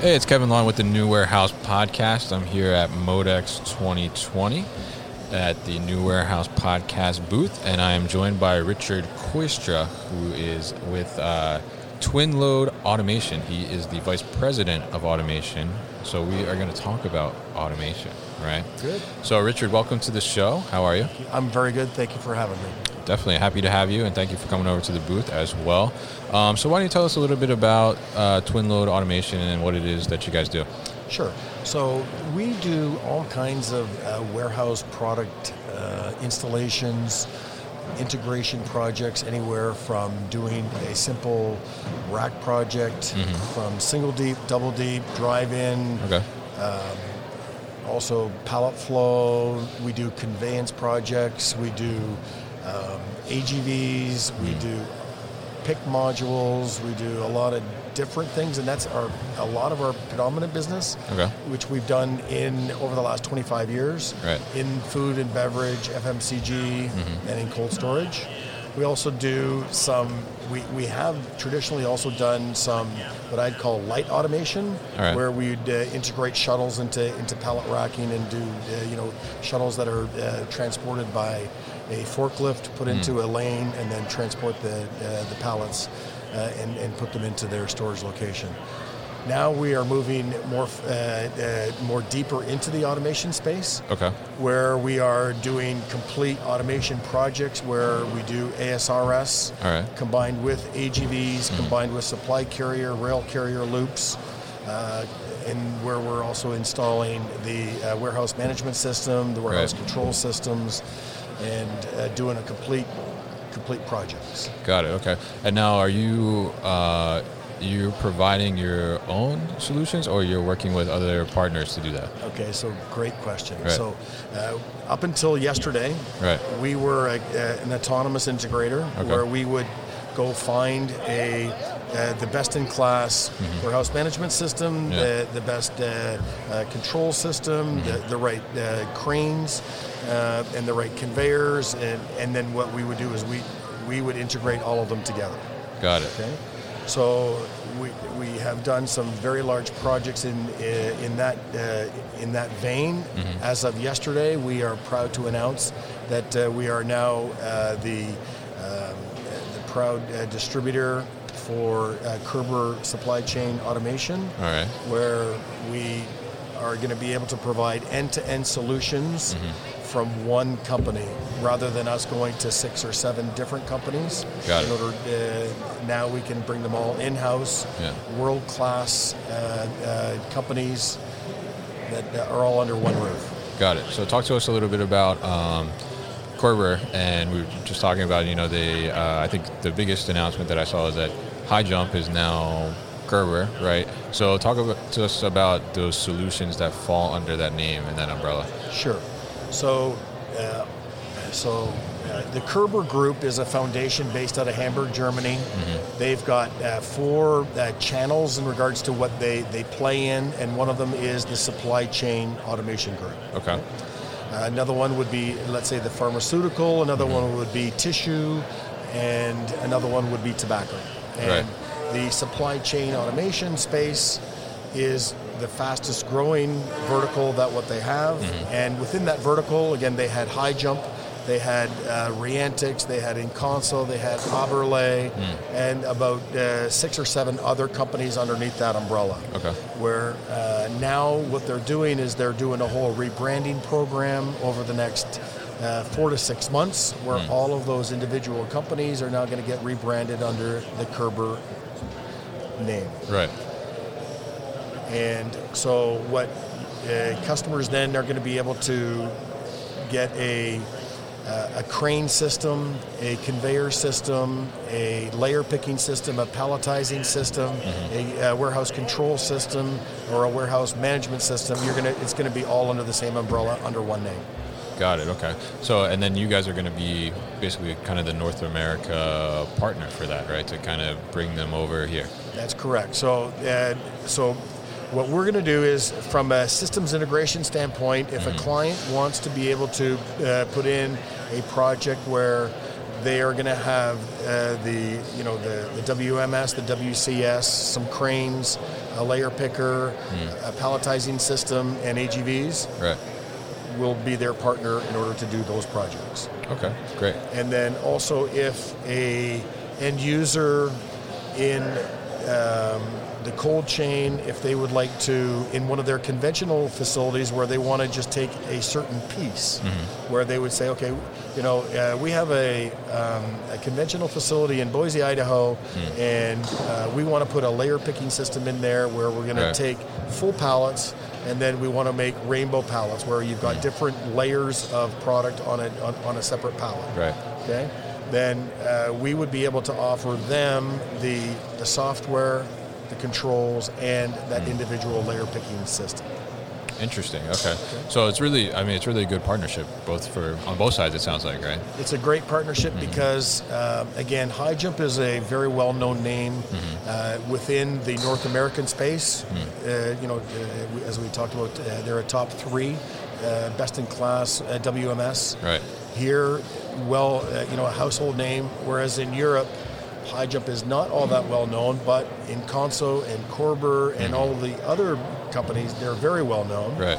Hey, it's Kevin Lawton with the New Warehouse Podcast. I'm here at Modex 2020 at the New Warehouse Podcast booth, and I am joined by Richard Kooistra, who is with uh, Twinlode Automation. He is the Vice President of Automation. So we are going to talk about automation, right? Good. So, Richard, welcome to the show. How are you? I'm very good. Thank you for having me. Definitely happy to have you, and thank you for coming over to the booth as well. Um, so, why don't you tell us a little bit about uh, Twinlode Automation and what it is that you guys do? Sure. So we do all kinds of uh, warehouse product uh, installations, integration projects, anywhere from doing a simple rack project, from single deep, double deep, drive-in, Okay. also pallet flow. We do conveyance projects. We do um, AGVs. We do pick modules. We do a lot of different things, and that's our a lot of our predominant business, Okay. which we've done in over the last 25 years Right. in food and beverage, FMCG, and in cold storage. We also do some. We, we have traditionally also done some what I'd call light automation, right. where we'd uh, integrate shuttles into into pallet racking and do uh, you know shuttles that are uh, transported by a forklift, put into a lane, and then transport the uh, the pallets uh, and and put them into their storage location. Now we are moving more uh, uh, more deeper into the automation space Okay. where we are doing complete automation projects where we do ASRS right. combined with AGVs, Mm-hmm. combined with supply carrier, rail carrier loops, uh, and where we're also installing the uh, warehouse management system, the warehouse Right. control systems, and uh, doing a complete complete projects. Got it. Okay. And now, are you uh, you providing your own solutions, or you're working with other partners to do that? Okay, so great question. Right. So, uh, up until yesterday, Right. we were a, uh, an autonomous integrator Okay. where we would go find a uh, the best in class warehouse management system, Mm-hmm. Yeah. the, the best uh, uh, control system, the, Mm-hmm. the right uh, cranes, uh, and the right conveyors, and, and then what we would do is we we would integrate all of them together. Got it. Okay, so we, we have done some very large projects in in that uh, in that vein. As of yesterday, we are proud to announce that uh, we are now uh, the um, the proud uh, distributor for uh, Koerber Supply Chain Automation, right. where we are going to be able to provide end-to-end solutions Mm-hmm. from one company rather than us going to six or seven different companies. Got in it. order, uh, now we can bring them all in-house, Yeah. world-class uh, uh, companies that that are all under one roof. Got it. So, talk to us a little bit about um, Koerber, and we were just talking about you know the uh, I think the biggest announcement that I saw is that HighJump is now Koerber, right? So, talk about, to us about those solutions that fall under that name and that umbrella. Sure. So, uh, so uh, the Koerber Group is a foundation based out of Hamburg, Germany. They've got uh, four uh, channels in regards to what they, they play in, and one of them is the supply chain automation group. Okay. Uh, another one would be, let's say, the pharmaceutical. Another one would be tissue, and another one would be tobacco. And the supply chain automation space is the fastest growing vertical that what they have. And within that vertical, again, they had HighJump they had uh, Riantics, they had Inconso, they had Aberle, and about uh, six or seven other companies underneath that umbrella. Okay. Where uh, now what they're doing is they're doing a whole rebranding program over the next uh, four to six months, where all of those individual companies are now going to get rebranded under the Koerber name. Right. And so, what uh, customers then are going to be able to get a uh, a crane system, a conveyor system, a layer picking system, a palletizing system, a, uh warehouse control system, or a warehouse management system. You're gonna it's going to be all under the same umbrella under one name. Got it. Okay. So, and then you guys are going to be basically kind of the North America partner for that, right? To kind of bring them over here. That's correct. So, uh, so what we're going to do is, from a systems integration standpoint, if a client wants to be able to uh, put in a project where they are going to have uh, the, you know, the, the WMS, the WCS, some cranes, a layer picker, a palletizing system, and AGVs, Right. Will be their partner in order to do those projects. Okay. Great. And then also if a end user in um, the cold chain, if they would like to, in one of their conventional facilities where they want to just take a certain piece, where they would say, okay, you know, uh, we have a, um, a conventional facility in Boise, Idaho, and uh, we want to put a layer picking system in there where we're going Right. to take full pallets and then we want to make rainbow pallets where you've got different layers of product on a, on, on a separate pallet. Right. okay, then uh, we would be able to offer them the, the software, the controls, and that individual layer picking system. Interesting. Okay. So it's really, I mean, it's really a good partnership, both for on both sides. It sounds like, right? It's a great partnership because, um, again, HighJump is a very well-known name uh, within the North American space. Uh, you know, uh, as we talked about, uh, they're a top three, uh, best-in-class uh, WMS. Right. Here, well, uh, you know, a household name, whereas in Europe, HighJump is not all that well known, but Inconso and Koerber and all the other companies, they're very well known. Right.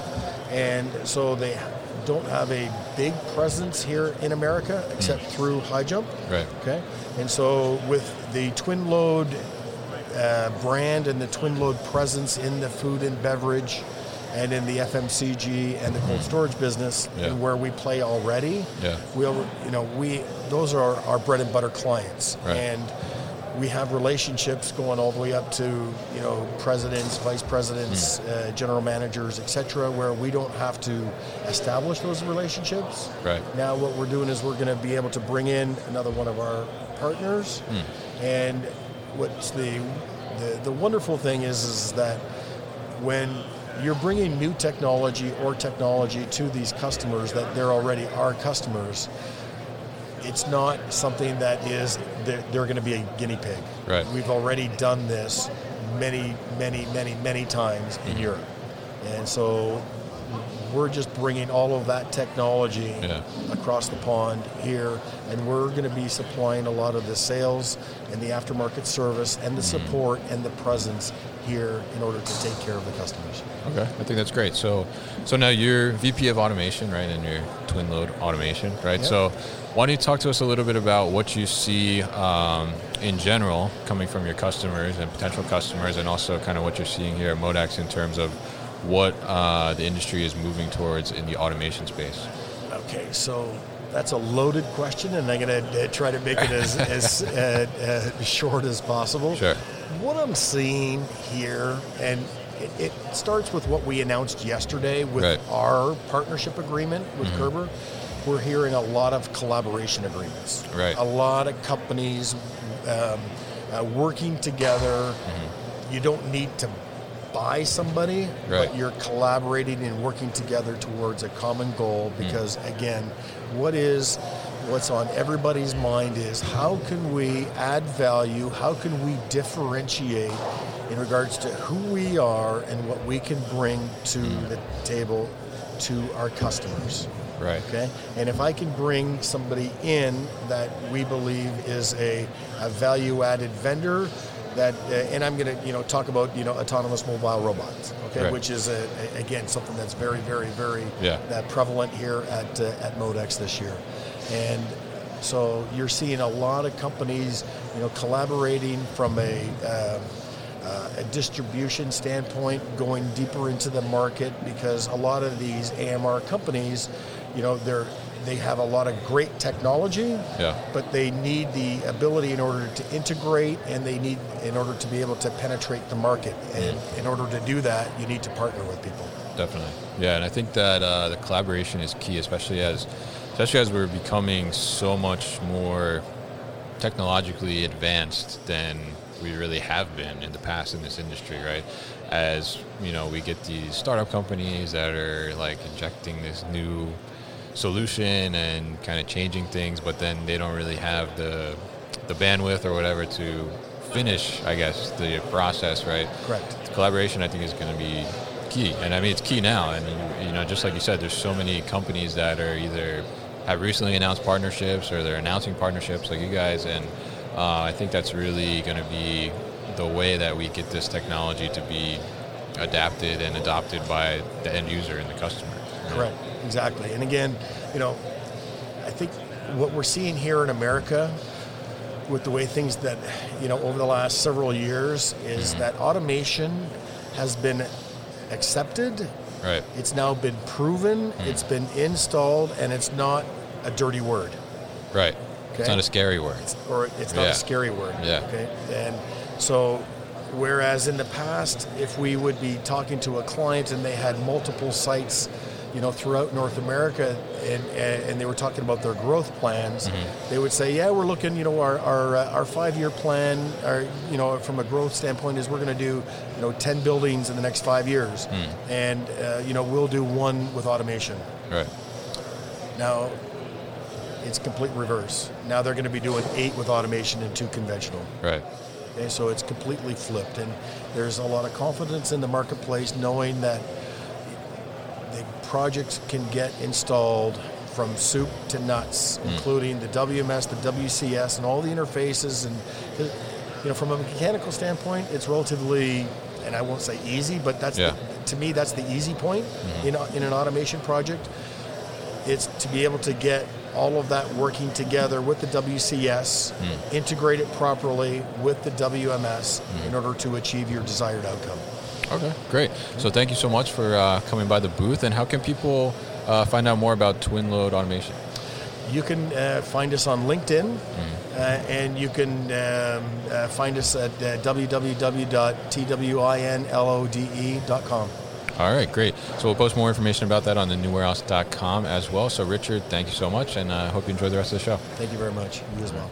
And so they don't have a big presence here in America except through HighJump. Right. Okay. And so with the Twinlode uh, brand and the Twinlode presence in the food and beverage and in the FMCG and the cold storage business Yeah. and where we play already, Yeah. we'll you know we those are our bread and butter clients Right. and we have relationships going all the way up to you know presidents, vice presidents, Hmm. uh, general managers, etc., where we don't have to establish those relationships. Right. Now, what we're doing is we're going to be able to bring in another one of our partners, and what's the, the the wonderful thing is is that when you're bringing new technology or technology to these customers that they're already our customers, it's not something that is they're, they're going to be a guinea pig. Right. We've already done this many, many, many, many times in Mm-hmm. Europe, and so we're just bringing all of that technology Yeah. across the pond here, and we're going to be supplying a lot of the sales and the aftermarket service and the Mm-hmm. support and the presence here in order to take care of the customers. Okay, I think that's great. So, so now you're VP of automation, right, and you're twin load automation, right? Yeah. So, why don't you talk to us a little bit about what you see um, in general coming from your customers and potential customers, and also kind of what you're seeing here at Modex in terms of what uh, the industry is moving towards in the automation space. Okay, so that's a loaded question, and I'm going to uh, try to make it as, as uh, uh, short as possible. Sure. What I'm seeing here, and it, it starts with what we announced yesterday with Right. our partnership agreement with Koerber. We're hearing a lot of collaboration agreements. Right. A lot of companies um, uh, working together. You don't need to buy somebody, Right. but you're collaborating and working together towards a common goal hmm. because again what is what's on everybody's mind is how can we add value how can we differentiate in regards to who we are and what we can bring to hmm. the table to our customers Right. okay and if i can bring somebody in that we believe is a, a value added vendor that uh, and i'm going to you know talk about you know autonomous mobile robots okay Right. which is a, a- again something that's very very very Yeah. uh, prevalent here at uh, at modex this year And so you're seeing a lot of companies, you know, collaborating from a, uh, uh, a distribution standpoint, going deeper into the market because a lot of these AMR companies, you know, they're they have a lot of great technology, Yeah. but they need the ability in order to integrate and they need in order to be able to penetrate the market. And in order to do that, you need to partner with people. Definitely. Yeah, and I think that uh, the collaboration is key, especially as especially as we're becoming so much more technologically advanced than we really have been in the past in this industry, right? As you know, we get these startup companies that are like injecting this new solution and kind of changing things, but then they don't really have the the bandwidth or whatever to finish, I guess, the process, right? Correct. collaboration I think is going to be key, and I mean it's key now. And you know, just like you said, there's so many companies that are either have recently announced partnerships or they're announcing partnerships like you guys, and uh, I think that's really going to be the way that we get this technology to be adapted and adopted by the end user and the customer. you know? Exactly. And again, you know, I think what we're seeing here in America with the way things that, you know, over the last several years is mm-hmm. that automation has been accepted. Right. It's now been proven, mm. it's been installed, and it's not a dirty word. Right. Okay. It's not a scary word. or it's not Yeah. a scary word. Yeah. Okay. And so, whereas in the past, if we would be talking to a client and they had multiple sites, you know, throughout North America, and and they were talking about their growth plans, Mm-hmm. they would say, yeah, we're looking, you know, our our, uh, our five year plan, our you know, from a growth standpoint, is we're going to do, you know, ten buildings in the next five years, Hmm. and uh, you know, we'll do one with automation. Right. Now, it's complete reverse. Now they're going to be doing eight with automation and two conventional. Right. Okay, so it's completely flipped, and there's a lot of confidence in the marketplace knowing that projects can get installed from soup to nuts, hmm. including the WMS, the WCS, and all the interfaces. And you know, from a mechanical standpoint, it's relatively, and I won't say easy, but that's Yeah. the, to me that's the easy point mm-hmm. in, a- in an automation project. It's to be able to get all of that working together with the WCS, hmm. integrate it properly with the WMS hmm. in order to achieve your desired outcome. Okay, great. So thank you so much for uh, coming by the booth. And how can people uh, find out more about Twinlode Automation? You can uh, find us on LinkedIn, uh, and you can um, uh, find us at uh, www.twinlode.com. All right, great. So we'll post more information about that on the newwarehouse.com as well. So Richard, thank you so much, and I uh, hope you enjoy the rest of the show. Thank you very much. You as well.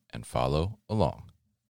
and follow along.